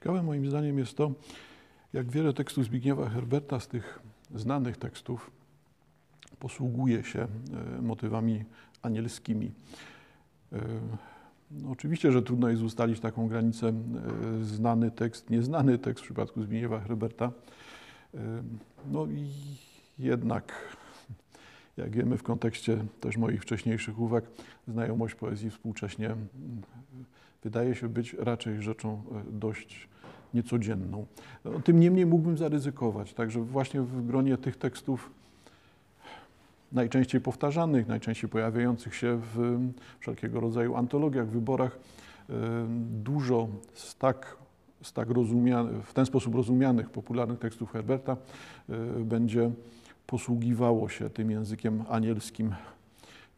Ciekawe moim zdaniem jest to, jak wiele tekstów Zbigniewa Herberta z tych znanych tekstów posługuje się e, motywami anielskimi. E, no oczywiście, że trudno jest ustalić taką granicę e, znany tekst, nieznany tekst w przypadku Zbigniewa Herberta. No i jednak, jak wiemy w kontekście też moich wcześniejszych uwag, znajomość poezji współcześnie wydaje się być raczej rzeczą dość niecodzienną. Tym niemniej mógłbym zaryzykować, także właśnie w gronie tych tekstów najczęściej powtarzanych, najczęściej pojawiających się w wszelkiego rodzaju antologiach, wyborach, e, dużo z tak, z tak w ten sposób rozumianych popularnych tekstów Herberta e, będzie posługiwało się tym językiem anielskim,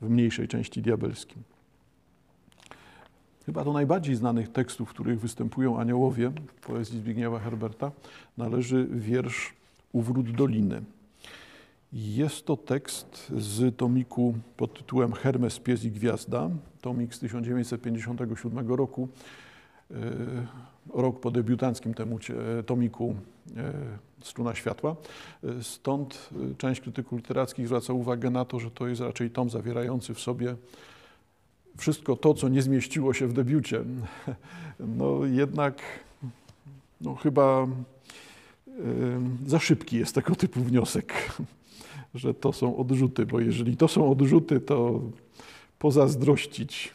w mniejszej części diabelskim. Chyba do najbardziej znanych tekstów, w których występują aniołowie w poezji Zbigniewa Herberta, należy wiersz Uwrót Doliny. Jest to tekst z tomiku pod tytułem Hermes, pies i gwiazda, tomik z 1957 roku, e, rok po debiutanckim temu tomiku e, Struna Światła. E, stąd część krytyków literackich zwraca uwagę na to, że to jest raczej tom zawierający w sobie wszystko to, co nie zmieściło się w debiucie. No jednak no, chyba za szybki jest tego typu wniosek że to są odrzuty, bo jeżeli to są odrzuty, to pozazdrościć.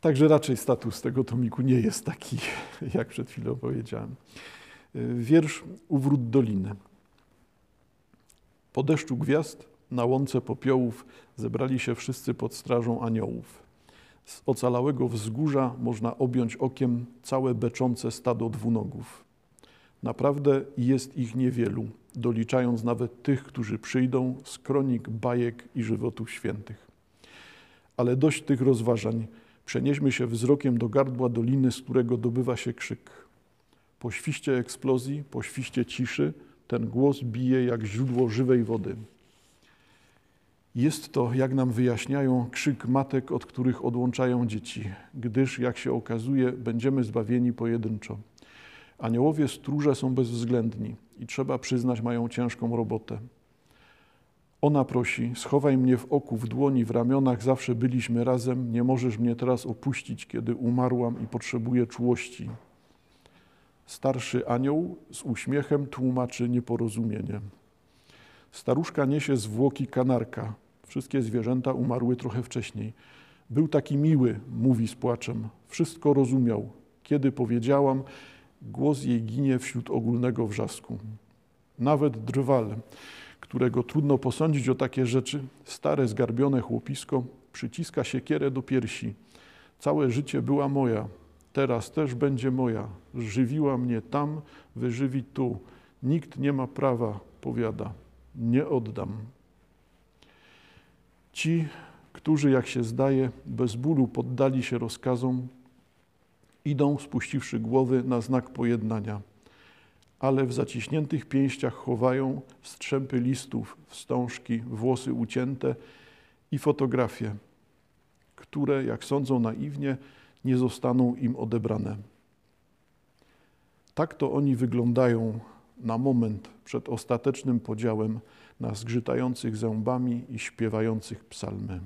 Także raczej status tego tomiku nie jest taki, jak przed chwilą powiedziałem. Wiersz Uwrót Doliny. Po deszczu gwiazd, na łące popiołów zebrali się wszyscy pod strażą aniołów. Z ocalałego wzgórza można objąć okiem całe beczące stado dwunogów. Naprawdę jest ich niewielu, doliczając nawet tych, którzy przyjdą z kronik, bajek i żywotów świętych. Ale dość tych rozważań. Przenieśmy się wzrokiem do gardła doliny, z którego dobywa się krzyk. Po świście eksplozji, po świście ciszy, ten głos bije jak źródło żywej wody. Jest to, jak nam wyjaśniają, krzyk matek, od których odłączają dzieci, gdyż, jak się okazuje, będziemy zbawieni pojedynczo. Aniołowie stróże są bezwzględni i trzeba przyznać, mają ciężką robotę. Ona prosi: Schowaj mnie w oku, w dłoni, w ramionach, zawsze byliśmy razem. Nie możesz mnie teraz opuścić, kiedy umarłam i potrzebuję czułości. Starszy anioł z uśmiechem tłumaczy nieporozumienie. Staruszka niesie zwłoki kanarka. Wszystkie zwierzęta umarły trochę wcześniej. Był taki miły, mówi z płaczem. Wszystko rozumiał. Kiedy powiedziałam, Głos jej ginie wśród ogólnego wrzasku. Nawet drwal, którego trudno posądzić o takie rzeczy, stare, zgarbione chłopisko, przyciska siekierę do piersi. Całe życie była moja, teraz też będzie moja. Żywiła mnie tam, wyżywi tu. Nikt nie ma prawa, powiada. Nie oddam. Ci, którzy, jak się zdaje, bez bólu poddali się rozkazom, Idą, spuściwszy głowy na znak pojednania, ale w zaciśniętych pięściach chowają strzępy listów, wstążki, włosy ucięte i fotografie, które, jak sądzą naiwnie, nie zostaną im odebrane. Tak to oni wyglądają na moment przed ostatecznym podziałem na zgrzytających zębami i śpiewających psalmy.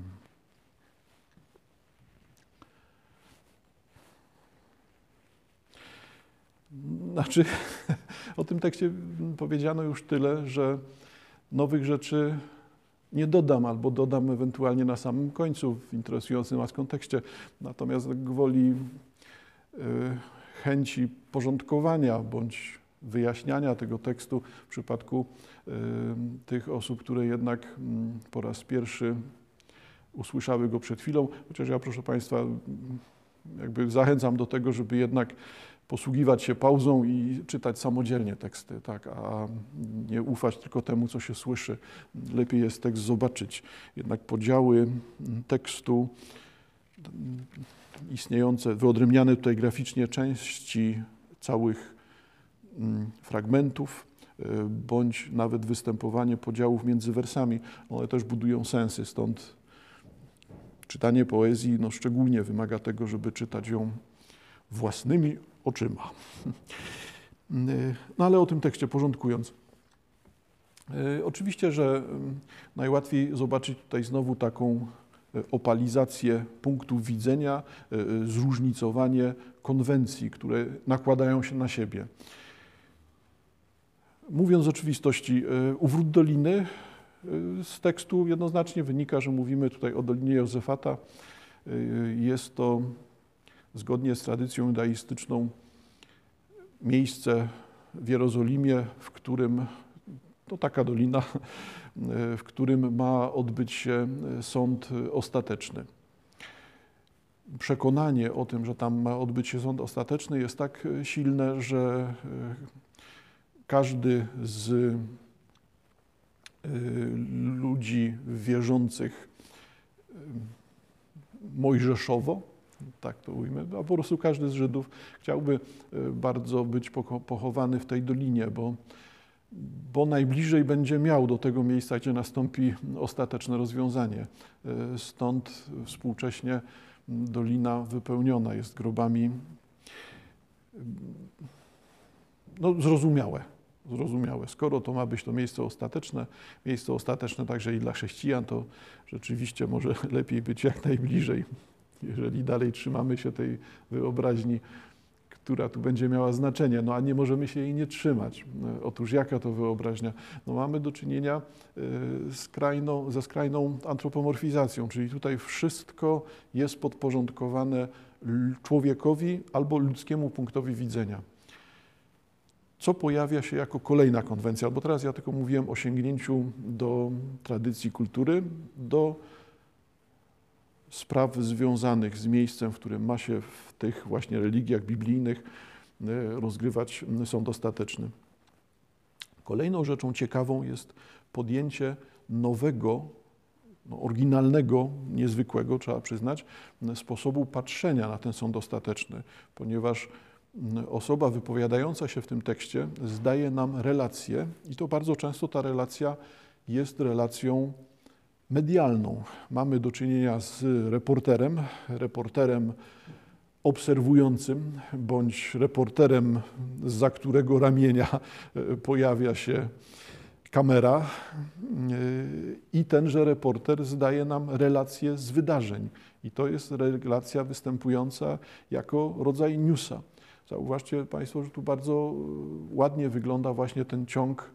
Znaczy, o tym tekście powiedziano już tyle, że nowych rzeczy nie dodam, albo dodam ewentualnie na samym końcu w interesującym nas kontekście. Natomiast gwoli y, chęci porządkowania bądź wyjaśniania tego tekstu w przypadku tych osób, które jednak mm, po raz pierwszy usłyszały go przed chwilą, chociaż ja proszę Państwa jakby zachęcam do tego, żeby jednak posługiwać się pauzą i czytać samodzielnie teksty, tak, a nie ufać tylko temu, co się słyszy. Lepiej jest tekst zobaczyć. Jednak podziały tekstu istniejące, wyodrębniane tutaj graficznie części całych fragmentów, bądź nawet występowanie podziałów między wersami, one też budują sensy, stąd czytanie poezji no, szczególnie wymaga tego, żeby czytać ją własnymi oczyma. No ale o tym tekście porządkując. Oczywiście, że najłatwiej zobaczyć tutaj znowu taką opalizację punktów widzenia, zróżnicowanie konwencji, które nakładają się na siebie. Mówiąc z oczywistości, wrót Doliny z tekstu jednoznacznie wynika, że mówimy tutaj o Dolinie Józefata. Jest to zgodnie z tradycją judaistyczną miejsce w Jerozolimie, w którym to taka dolina, w którym ma odbyć się sąd ostateczny. Przekonanie o tym, że tam ma odbyć się sąd ostateczny, jest tak silne, że każdy z y, ludzi wierzących y, mojżeszowo, tak to ujmę, a po prostu każdy z Żydów chciałby y, bardzo być pochowany w tej dolinie, bo, bo najbliżej będzie miał do tego miejsca, gdzie nastąpi ostateczne rozwiązanie. Stąd współcześnie dolina wypełniona jest grobami no, zrozumiałe zrozumiałe. Skoro to ma być to miejsce ostateczne, miejsce ostateczne także i dla chrześcijan, to rzeczywiście może lepiej być jak najbliżej, jeżeli dalej trzymamy się tej wyobraźni, która tu będzie miała znaczenie, no a nie możemy się jej nie trzymać. Otóż jaka to wyobraźnia? No mamy do czynienia e, skrajną, ze skrajną antropomorfizacją, czyli tutaj wszystko jest podporządkowane człowiekowi albo ludzkiemu punktowi widzenia co pojawia się jako kolejna konwencja, bo teraz ja tylko mówiłem o sięgnięciu do tradycji kultury, do spraw związanych z miejscem, w którym ma się w tych właśnie religiach biblijnych e, rozgrywać sąd ostateczny. Kolejną rzeczą ciekawą jest podjęcie nowego, no, oryginalnego, niezwykłego, trzeba przyznać, sposobu patrzenia na ten sąd ostateczny, ponieważ osoba wypowiadająca się w tym tekście zdaje nam relację i to bardzo często ta relacja jest relacją medialną. Mamy do czynienia z reporterem, reporterem obserwującym bądź reporterem, za którego ramienia e, pojawia się kamera e, i tenże reporter zdaje nam relację z wydarzeń. I to jest relacja występująca jako rodzaj newsa. Zauważcie Państwo, że tu bardzo e, ładnie wygląda właśnie ten ciąg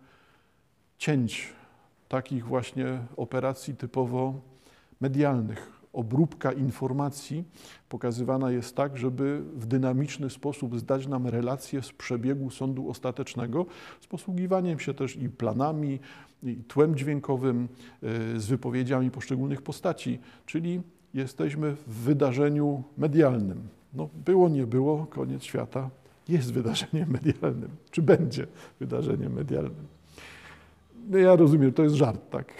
cięć, takich właśnie operacji typowo medialnych. Obróbka informacji pokazywana jest tak, żeby w dynamiczny sposób zdać nam relację z przebiegu sądu ostatecznego, z posługiwaniem się też i planami, i tłem dźwiękowym, e, z wypowiedziami poszczególnych postaci, czyli jesteśmy w wydarzeniu medialnym. No, było, nie było, koniec świata jest wydarzeniem medialnym, czy będzie wydarzeniem medialnym. No ja rozumiem, to jest żart, tak.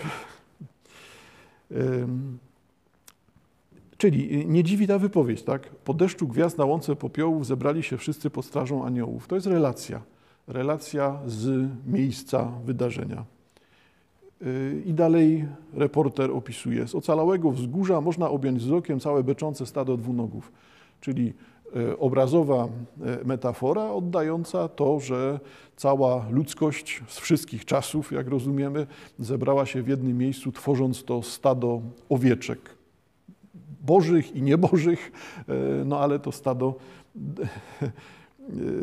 Czyli nie dziwi ta wypowiedź, tak? Po deszczu gwiazd na łące popiołów zebrali się wszyscy pod strażą aniołów. To jest relacja. Relacja z miejsca wydarzenia. Y, I dalej reporter opisuje, z ocalałego wzgórza można objąć wzrokiem całe beczące stado dwunogów. Czyli e, obrazowa e, metafora oddająca to, że cała ludzkość z wszystkich czasów, jak rozumiemy, zebrała się w jednym miejscu, tworząc to stado owieczek. Bożych i niebożych, e, no ale to stado,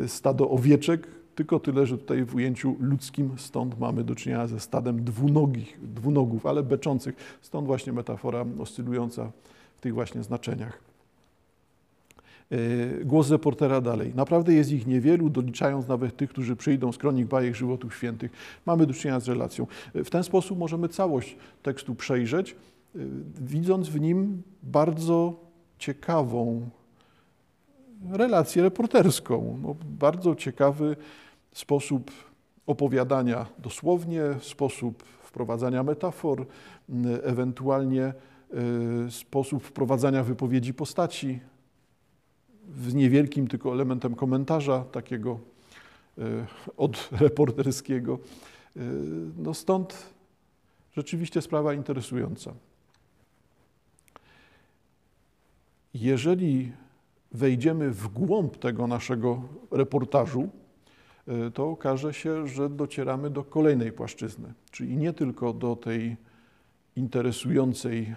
stado owieczek, tylko tyle, że tutaj w ujęciu ludzkim stąd mamy do czynienia ze stadem dwunogich, dwunogów, ale beczących. Stąd właśnie metafora oscylująca w tych właśnie znaczeniach. E, głos reportera dalej. Naprawdę jest ich niewielu, doliczając nawet tych, którzy przyjdą z kronik bajek żywotów świętych. Mamy do czynienia z relacją. E, w ten sposób możemy całość tekstu przejrzeć, e, widząc w nim bardzo ciekawą relację reporterską. No, bardzo ciekawy sposób opowiadania dosłownie, sposób wprowadzania metafor, ewentualnie sposób wprowadzania wypowiedzi postaci z niewielkim tylko elementem komentarza takiego e, od reporterskiego. E, no stąd rzeczywiście sprawa interesująca. Jeżeli wejdziemy w głąb tego naszego reportażu, e, to okaże się, że docieramy do kolejnej płaszczyzny, czyli nie tylko do tej interesującej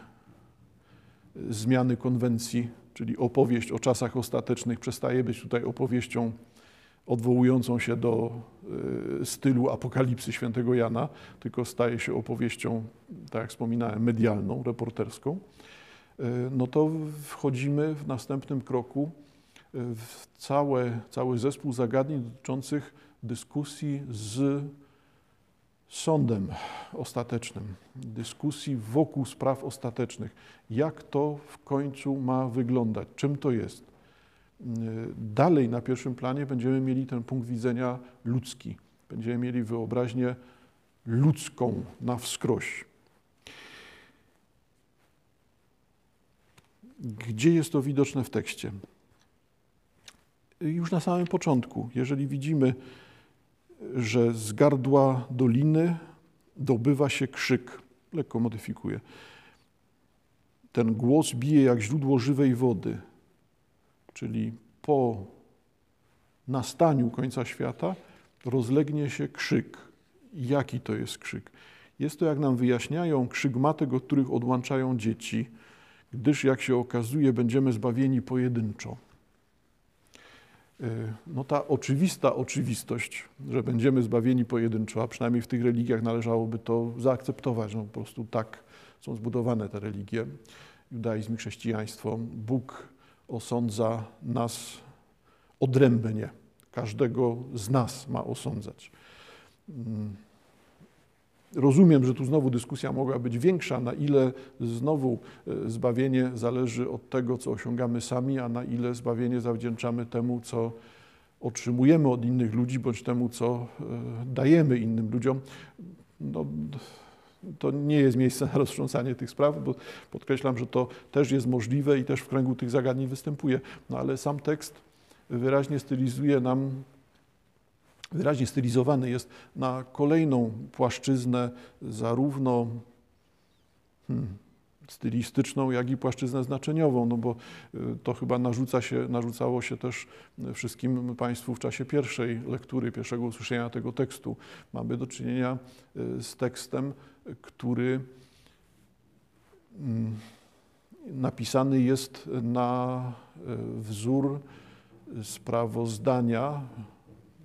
zmiany konwencji, czyli opowieść o czasach ostatecznych przestaje być tutaj opowieścią odwołującą się do y, stylu apokalipsy świętego Jana, tylko staje się opowieścią, tak jak wspominałem, medialną, reporterską, y, no to wchodzimy w następnym kroku y, w całe, cały zespół zagadnień dotyczących dyskusji z sądem ostatecznym, dyskusji wokół spraw ostatecznych. Jak to w końcu ma wyglądać? Czym to jest? Dalej na pierwszym planie będziemy mieli ten punkt widzenia ludzki. Będziemy mieli wyobraźnię ludzką na wskroś. Gdzie jest to widoczne w tekście? Już na samym początku, jeżeli widzimy, że z gardła doliny dobywa się krzyk, lekko modyfikuję. Ten głos bije jak źródło żywej wody czyli po nastaniu końca świata, rozlegnie się krzyk. Jaki to jest krzyk? Jest to, jak nam wyjaśniają, krzyk matek, od których odłączają dzieci, gdyż, jak się okazuje, będziemy zbawieni pojedynczo. E, no ta oczywista oczywistość, że będziemy zbawieni pojedynczo, a przynajmniej w tych religiach należałoby to zaakceptować, no po prostu tak są zbudowane te religie, judaizm i chrześcijaństwo. Bóg osądza nas odrębnie. Każdego z nas ma osądzać. Rozumiem, że tu znowu dyskusja mogła być większa, na ile znowu e, zbawienie zależy od tego, co osiągamy sami, a na ile zbawienie zawdzięczamy temu, co otrzymujemy od innych ludzi, bądź temu, co e, dajemy innym ludziom. No, to nie jest miejsce na roztrząsanie tych spraw, bo podkreślam, że to też jest możliwe i też w kręgu tych zagadnień występuje. No ale sam tekst wyraźnie stylizuje nam, wyraźnie stylizowany jest na kolejną płaszczyznę, zarówno hmm, stylistyczną, jak i płaszczyznę znaczeniową, no bo y, to chyba narzuca się, narzucało się też wszystkim Państwu w czasie pierwszej lektury, pierwszego usłyszenia tego tekstu. Mamy do czynienia y, z tekstem, który mm, napisany jest na y, wzór sprawozdania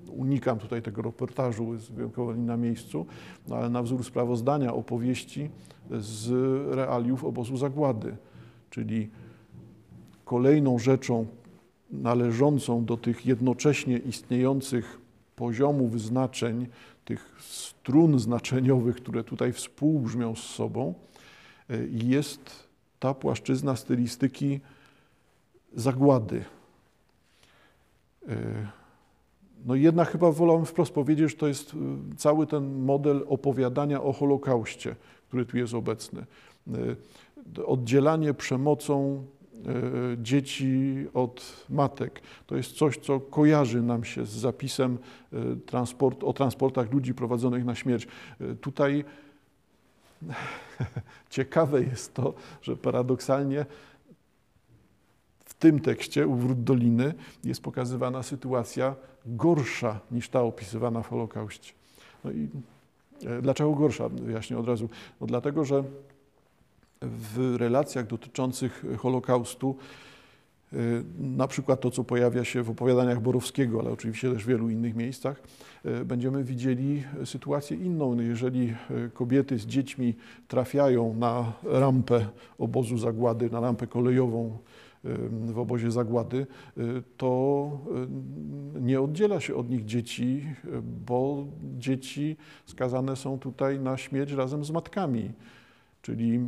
unikam tutaj tego reportażu, jest wyjątkowo na miejscu, no ale na wzór sprawozdania opowieści z realiów obozu zagłady, czyli kolejną rzeczą należącą do tych jednocześnie istniejących poziomów znaczeń, tych strun znaczeniowych, które tutaj współbrzmią z sobą, jest ta płaszczyzna stylistyki zagłady. No jednak chyba wolałbym wprost powiedzieć, że to jest y, cały ten model opowiadania o Holokauście, który tu jest obecny. Y, oddzielanie przemocą y, dzieci od matek. To jest coś, co kojarzy nam się z zapisem transport, o transportach ludzi prowadzonych na śmierć. Tutaj ciekawe jest to, że paradoksalnie w tym tekście, u Wrót Doliny, jest pokazywana sytuacja gorsza niż ta opisywana w Holokauście. No i e, dlaczego gorsza? Wyjaśnię od razu. No dlatego, że w relacjach dotyczących Holokaustu, e, na przykład to, co pojawia się w opowiadaniach Borowskiego, ale oczywiście też w wielu innych miejscach, e, będziemy widzieli sytuację inną. No jeżeli kobiety z dziećmi trafiają na rampę obozu zagłady, na rampę kolejową w obozie zagłady, y, to y, nie oddziela się od nich dzieci, bo dzieci skazane są tutaj na śmierć razem z matkami. Czyli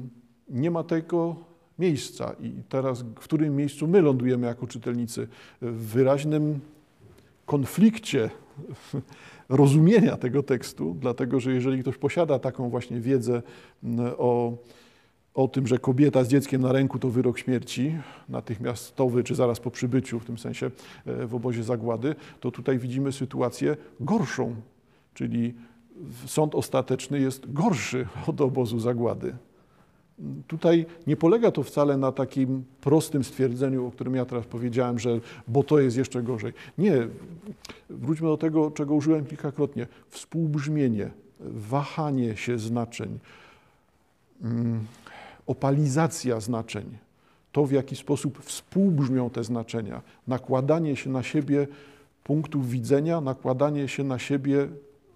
nie ma tego miejsca. I teraz, w którym miejscu my lądujemy jako czytelnicy? W wyraźnym konflikcie rozumienia tego tekstu, dlatego że jeżeli ktoś posiada taką właśnie wiedzę o o tym, że kobieta z dzieckiem na ręku to wyrok śmierci, natychmiastowy czy zaraz po przybyciu, w tym sensie e, w obozie zagłady, to tutaj widzimy sytuację gorszą, czyli sąd ostateczny jest gorszy od obozu zagłady. Tutaj nie polega to wcale na takim prostym stwierdzeniu, o którym ja teraz powiedziałem, że bo to jest jeszcze gorzej. Nie. Wróćmy do tego, czego użyłem kilkakrotnie. Współbrzmienie, wahanie się znaczeń, mm, opalizacja znaczeń, to w jaki sposób współbrzmią te znaczenia, nakładanie się na siebie punktów widzenia, nakładanie się na siebie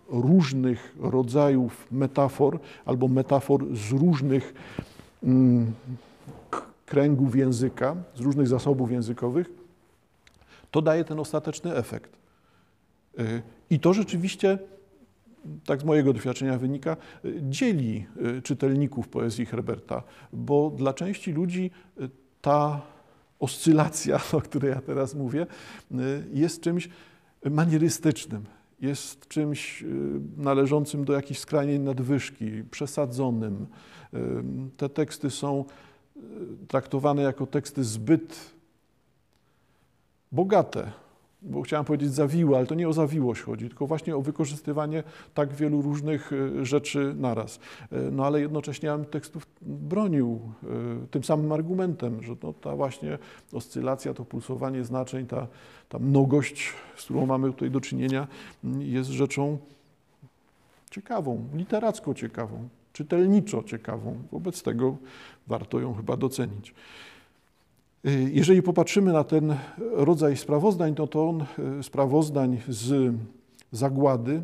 różnych rodzajów metafor albo metafor z różnych mm, kręgów języka, z różnych zasobów językowych, to daje ten ostateczny efekt. Y, I to rzeczywiście, tak z mojego doświadczenia wynika, y, dzieli y, czytelników poezji Herberta, bo dla części ludzi ta oscylacja, o której ja teraz mówię, jest czymś manierystycznym, jest czymś y, należącym do jakiejś skrajnej nadwyżki, przesadzonym. Y, te teksty są y, traktowane jako teksty zbyt bogate, bo chciałem powiedzieć zawiłe, ale to nie o zawiłość chodzi, tylko właśnie o wykorzystywanie tak wielu różnych e, rzeczy naraz. E, no ale jednocześnie ja bym tekstów bronił e, tym samym argumentem, że no, ta właśnie oscylacja, to pulsowanie znaczeń, ta, ta mnogość, z którą mamy tutaj do czynienia, jest rzeczą ciekawą, literacko ciekawą, czytelniczo ciekawą. Wobec tego warto ją chyba docenić. Y, jeżeli popatrzymy na ten rodzaj sprawozdań, to to on y, sprawozdań z zagłady,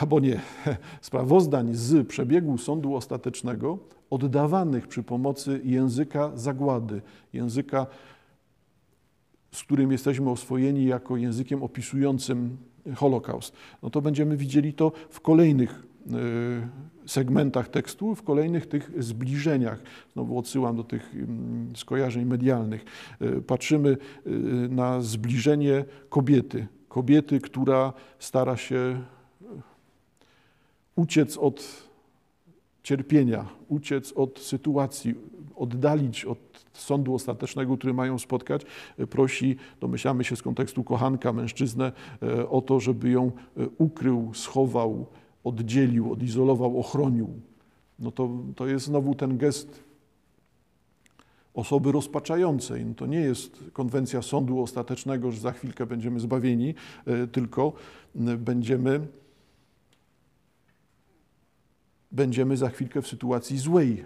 albo nie, sprawozdań z przebiegu sądu ostatecznego, oddawanych przy pomocy języka zagłady, języka, z którym jesteśmy oswojeni jako językiem opisującym Holokaust. No to będziemy widzieli to w kolejnych Y, segmentach tekstu, w kolejnych tych zbliżeniach. Znowu odsyłam do tych mm, skojarzeń medialnych. Y, patrzymy y, na zbliżenie kobiety. Kobiety, która stara się uciec od cierpienia, uciec od sytuacji, oddalić od sądu ostatecznego, który mają spotkać, prosi, domyślamy się z kontekstu kochanka, mężczyznę, o to, żeby ją ukrył, schował, oddzielił, odizolował, ochronił. No to, to jest znowu ten gest osoby rozpaczającej. No to nie jest konwencja sądu ostatecznego, że za chwilkę będziemy zbawieni, e, tylko będziemy, będziemy za chwilkę w sytuacji złej.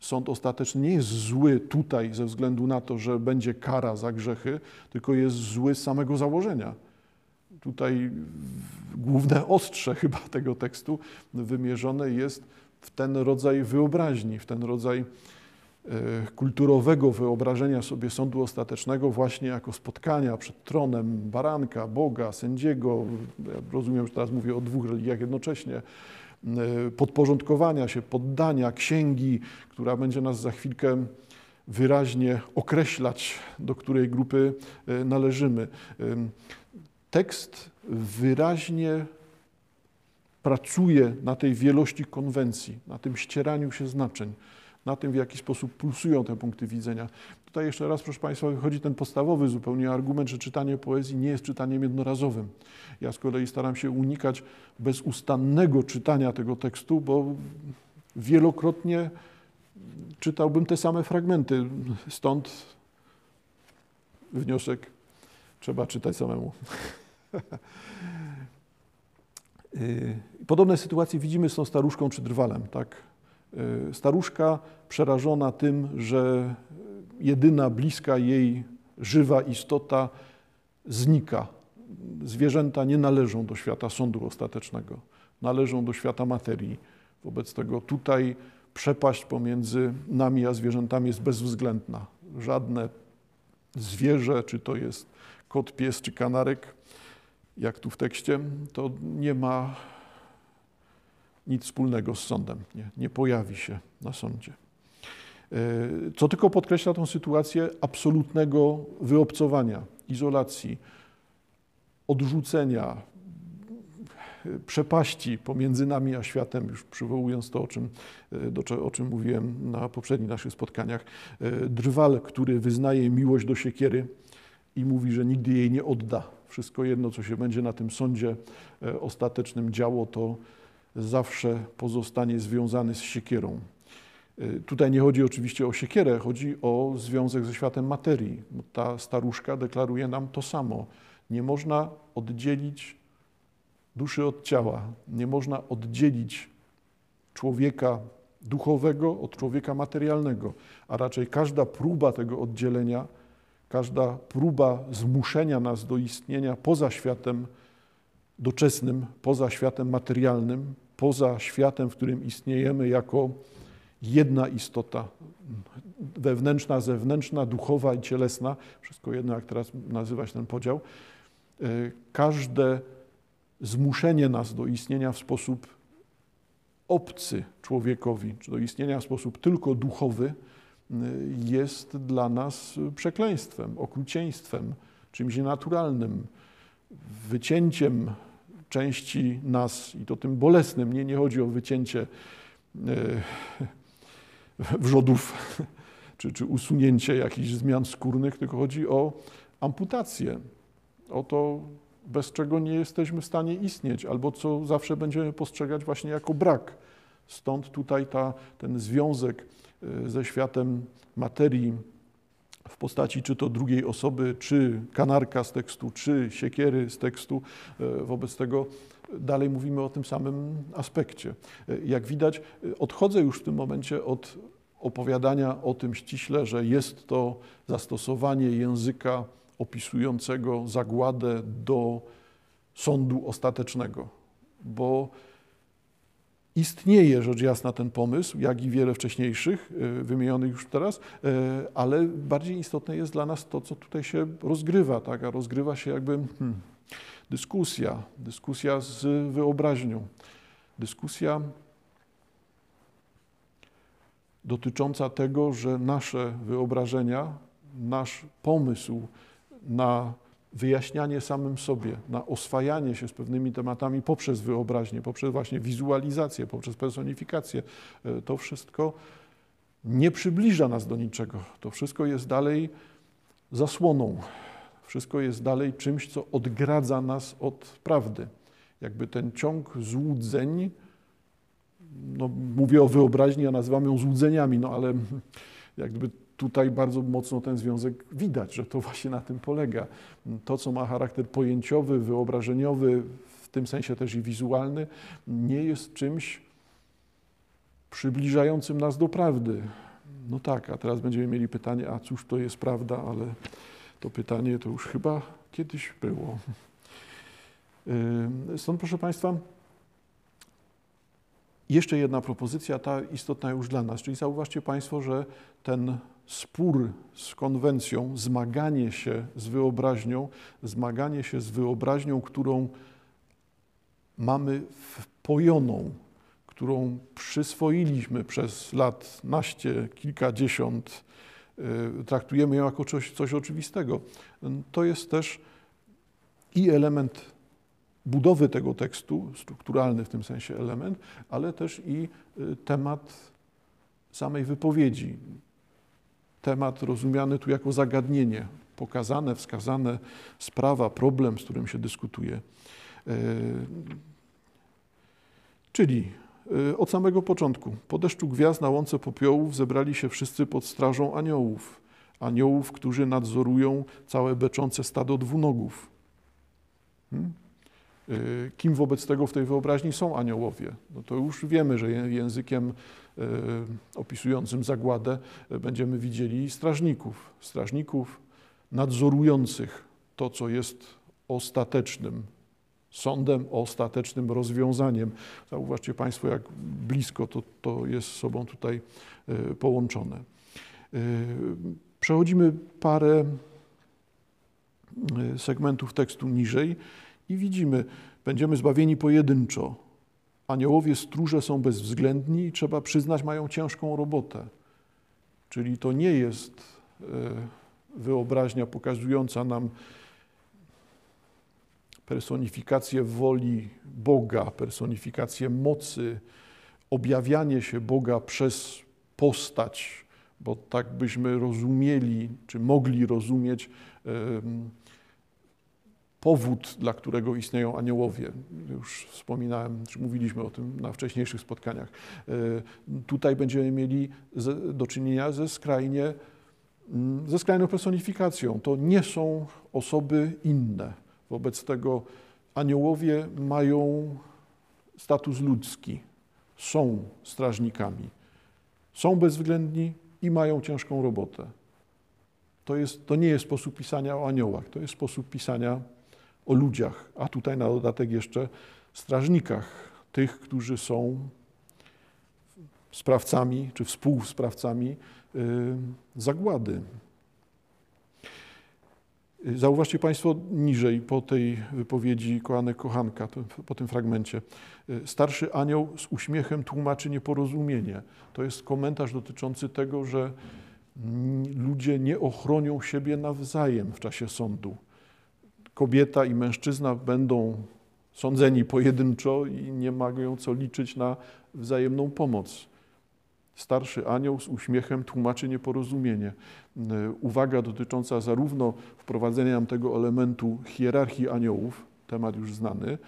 Sąd ostateczny nie jest zły tutaj ze względu na to, że będzie kara za grzechy, tylko jest zły z samego założenia tutaj główne ostrze chyba tego tekstu wymierzone jest w ten rodzaj wyobraźni, w ten rodzaj e, kulturowego wyobrażenia sobie sądu ostatecznego właśnie jako spotkania przed tronem baranka, Boga, sędziego. Ja rozumiem, że teraz mówię o dwóch religiach jednocześnie. E, podporządkowania się, poddania, księgi, która będzie nas za chwilkę wyraźnie określać, do której grupy e, należymy tekst wyraźnie pracuje na tej wielości konwencji, na tym ścieraniu się znaczeń, na tym, w jaki sposób pulsują te punkty widzenia. Tutaj jeszcze raz, proszę Państwa, wychodzi ten podstawowy zupełnie argument, że czytanie poezji nie jest czytaniem jednorazowym. Ja z kolei staram się unikać bezustannego czytania tego tekstu, bo wielokrotnie czytałbym te same fragmenty. Stąd wniosek trzeba czytać samemu. Y, podobne sytuacje widzimy z tą staruszką czy drwalem. Tak? Y, staruszka przerażona tym, że jedyna bliska jej żywa istota znika. Zwierzęta nie należą do świata sądu ostatecznego, należą do świata materii. Wobec tego tutaj przepaść pomiędzy nami a zwierzętami jest bezwzględna. Żadne zwierzę, czy to jest kot, pies czy kanarek, jak tu w tekście, to nie ma nic wspólnego z sądem, nie, nie pojawi się na sądzie. E, co tylko podkreśla tę sytuację absolutnego wyobcowania, izolacji, odrzucenia, przepaści pomiędzy nami a światem, już przywołując to, o czym, e, do, o czym mówiłem na poprzednich naszych spotkaniach. E, drwal, który wyznaje miłość do siekiery i mówi, że nigdy jej nie odda wszystko jedno, co się będzie na tym sądzie e, ostatecznym działo, to zawsze pozostanie związany z siekierą. Y, tutaj nie chodzi oczywiście o siekierę, chodzi o związek ze światem materii. Ta staruszka deklaruje nam to samo. Nie można oddzielić duszy od ciała, nie można oddzielić człowieka duchowego od człowieka materialnego, a raczej każda próba tego oddzielenia, każda próba zmuszenia nas do istnienia poza światem doczesnym, poza światem materialnym, poza światem, w którym istniejemy jako jedna istota, wewnętrzna, zewnętrzna, duchowa i cielesna, wszystko jedno, jak teraz nazywać ten podział, e, każde zmuszenie nas do istnienia w sposób obcy człowiekowi, czy do istnienia w sposób tylko duchowy, jest dla nas przekleństwem, okrucieństwem, czymś nienaturalnym, wycięciem części nas i to tym bolesnym. Nie, chodzi o wycięcie e, wrzodów czy, czy usunięcie jakichś zmian skórnych, tylko chodzi o amputację, o to, bez czego nie jesteśmy w stanie istnieć, albo co zawsze będziemy postrzegać właśnie jako brak. Stąd tutaj ta, ten związek ze światem materii w postaci czy to drugiej osoby, czy kanarka z tekstu, czy siekiery z tekstu. E, wobec tego dalej mówimy o tym samym aspekcie. E, jak widać, odchodzę już w tym momencie od opowiadania o tym ściśle, że jest to zastosowanie języka opisującego zagładę do sądu ostatecznego, bo istnieje rzecz jasna ten pomysł, jak i wiele wcześniejszych, e, wymienionych już teraz, e, ale bardziej istotne jest dla nas to, co tutaj się rozgrywa, tak? a rozgrywa się jakby hmm, dyskusja, dyskusja z wyobraźnią, dyskusja dotycząca tego, że nasze wyobrażenia, nasz pomysł na wyjaśnianie samym sobie, na oswajanie się z pewnymi tematami poprzez wyobraźnię, poprzez właśnie wizualizację, poprzez personifikację, e, to wszystko nie przybliża nas do niczego. To wszystko jest dalej zasłoną. Wszystko jest dalej czymś, co odgradza nas od prawdy. Jakby ten ciąg złudzeń, no, mówię o wyobraźni, a nazywam ją złudzeniami, no ale jakby tutaj bardzo mocno ten związek widać, że to właśnie na tym polega. To, co ma charakter pojęciowy, wyobrażeniowy, w tym sensie też i wizualny, nie jest czymś przybliżającym nas do prawdy. No tak, a teraz będziemy mieli pytanie, a cóż to jest prawda, ale to pytanie to już chyba kiedyś było. Stąd, proszę Państwa, jeszcze jedna propozycja, ta istotna już dla nas, czyli zauważcie Państwo, że ten spór z konwencją, zmaganie się z wyobraźnią, zmaganie się z wyobraźnią, którą mamy wpojoną, którą przyswoiliśmy przez lat naście, kilkadziesiąt, y, traktujemy ją jako coś, coś oczywistego. To jest też i element budowy tego tekstu, strukturalny w tym sensie element, ale też i y, temat samej wypowiedzi. Temat rozumiany tu jako zagadnienie, pokazane, wskazane, sprawa, problem, z którym się dyskutuje. Y, czyli y, od samego początku, po deszczu gwiazd na łące popiołów zebrali się wszyscy pod strażą aniołów. Aniołów, którzy nadzorują całe beczące stado dwunogów. Hmm? Y, kim wobec tego w tej wyobraźni są aniołowie? No to już wiemy, że językiem y, opisującym zagładę y, będziemy widzieli strażników, strażników nadzorujących to, co jest ostatecznym sądem, ostatecznym rozwiązaniem. Zauważcie Państwo, jak blisko to, to jest z sobą tutaj połączone. Przechodzimy parę segmentów tekstu niżej i widzimy, będziemy zbawieni pojedynczo. Aniołowie stróże są bezwzględni i trzeba przyznać, mają ciężką robotę. Czyli to nie jest e, wyobraźnia pokazująca nam personifikację woli Boga, personifikację mocy, objawianie się Boga przez postać, bo tak byśmy rozumieli, czy mogli rozumieć powód, dla którego istnieją aniołowie. Już wspominałem, czy mówiliśmy o tym na wcześniejszych spotkaniach. E, tutaj będziemy mieli do czynienia ze skrajnie, mm, ze skrajną personifikacją. To nie są osoby inne. Wobec tego aniołowie mają status ludzki, są strażnikami, są bezwzględni i mają ciężką robotę. To, jest, to nie jest sposób pisania o aniołach, to jest sposób pisania o ludziach, a tutaj na dodatek jeszcze strażnikach, tych, którzy są sprawcami czy współsprawcami y, zagłady. Zauważcie Państwo niżej po tej wypowiedzi kochanek kochanka, po tym fragmencie. Y, starszy anioł z uśmiechem tłumaczy nieporozumienie. To jest komentarz dotyczący tego, że ludzie nie ochronią siebie nawzajem w czasie sądu. Kobieta i mężczyzna będą sądzeni pojedynczo i nie mają co liczyć na wzajemną pomoc. Starszy anioł z uśmiechem tłumaczy nieporozumienie. Uwaga dotycząca zarówno wprowadzenia tego elementu hierarchii aniołów, temat już znany,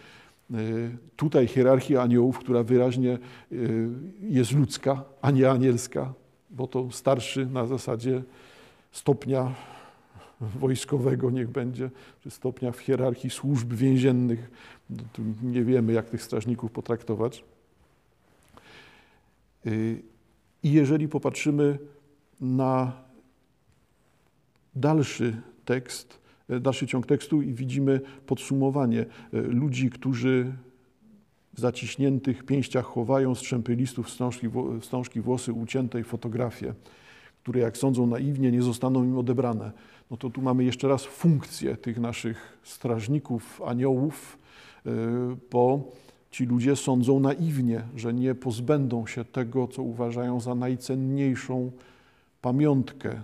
tutaj hierarchii aniołów, która wyraźnie y, jest ludzka, a nie anielska, bo to starszy na zasadzie stopnia wojskowego niech będzie, czy stopnia w hierarchii służb więziennych. No, nie wiemy, jak tych strażników potraktować. Y, I jeżeli popatrzymy na dalszy tekst, e, dalszy ciąg tekstu i widzimy podsumowanie e, ludzi, którzy w zaciśniętych pięściach chowają strzępy listów, wstążki, wstążki włosy ucięte i fotografie, które jak sądzą naiwnie nie zostaną im odebrane. No to tu mamy jeszcze raz funkcję tych naszych strażników, aniołów, e, bo ci ludzie sądzą naiwnie, że nie pozbędą się tego, co uważają za najcenniejszą pamiątkę,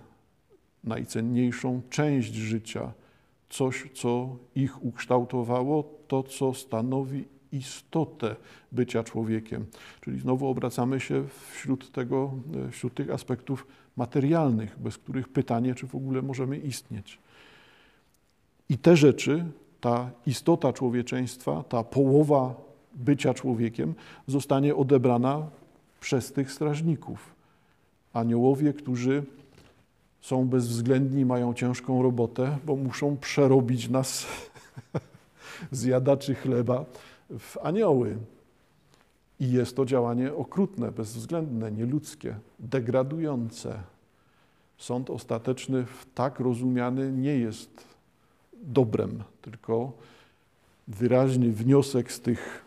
najcenniejszą część życia, coś, co ich ukształtowało, to, co stanowi istotę bycia człowiekiem. Czyli znowu obracamy się wśród, tego, e, wśród tych aspektów materialnych, bez których pytanie, czy w ogóle możemy istnieć. I te rzeczy, ta istota człowieczeństwa, ta połowa bycia człowiekiem zostanie odebrana przez tych strażników. Aniołowie, którzy są bezwzględni, mają ciężką robotę, bo muszą przerobić nas, zjadaczy chleba, w anioły. I jest to działanie okrutne, bezwzględne, nieludzkie, degradujące. Sąd ostateczny tak rozumiany nie jest dobrem, tylko wyraźny wniosek z tych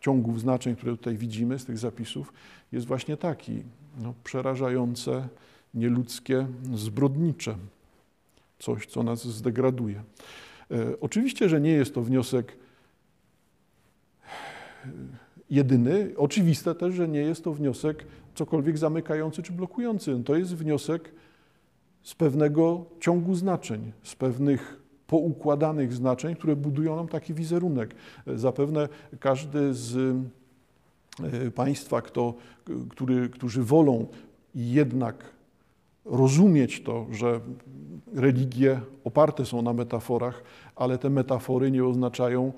ciągów znaczeń, które tutaj widzimy, z tych zapisów, jest właśnie taki, no, przerażające, nieludzkie, zbrodnicze. Coś, co nas zdegraduje. E, oczywiście, że nie jest to wniosek jedyny. Oczywiste też, że nie jest to wniosek cokolwiek zamykający czy blokujący. To jest wniosek z pewnego ciągu znaczeń, z pewnych poukładanych znaczeń, które budują nam taki wizerunek. Zapewne każdy z e, Państwa, kto, który, którzy wolą jednak rozumieć to, że religie oparte są na metaforach, ale te metafory nie oznaczają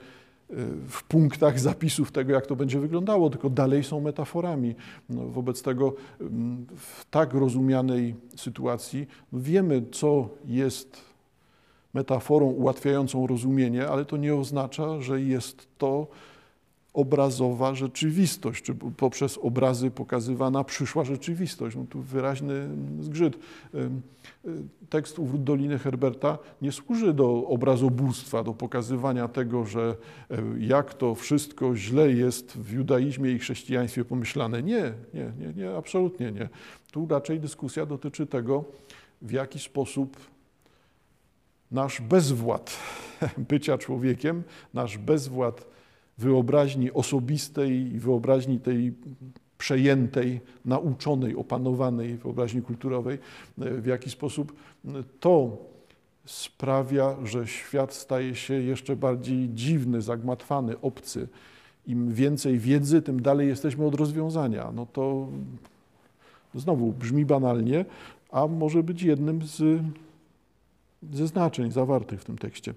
w punktach zapisów tego, jak to będzie wyglądało, tylko dalej są metaforami. No, wobec tego mm, w tak rozumianej sytuacji no, wiemy, co jest metaforą ułatwiającą rozumienie, ale to nie oznacza, że jest to obrazowa rzeczywistość, czy poprzez obrazy pokazywana przyszła rzeczywistość. No tu wyraźny zgrzyt. Tekst Uwrót Doliny Herberta nie służy do obrazobóstwa, do pokazywania tego, że jak to wszystko źle jest w judaizmie i chrześcijaństwie pomyślane. Nie, nie, nie, nie absolutnie nie. Tu raczej dyskusja dotyczy tego, w jaki sposób nasz bezwład bycia człowiekiem, nasz bezwład wyobraźni osobistej i wyobraźni tej przejętej, nauczonej, opanowanej wyobraźni kulturowej, w jaki sposób to sprawia, że świat staje się jeszcze bardziej dziwny, zagmatwany, obcy. Im więcej wiedzy, tym dalej jesteśmy od rozwiązania. No to znowu brzmi banalnie, a może być jednym z, ze znaczeń zawartych w tym tekście.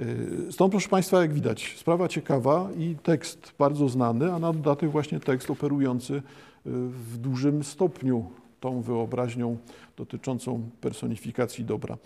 Y, Stąd, proszę Państwa, jak widać, sprawa ciekawa i tekst bardzo znany, a na dodatek właśnie tekst operujący y, w dużym stopniu tą wyobraźnią dotyczącą personifikacji dobra.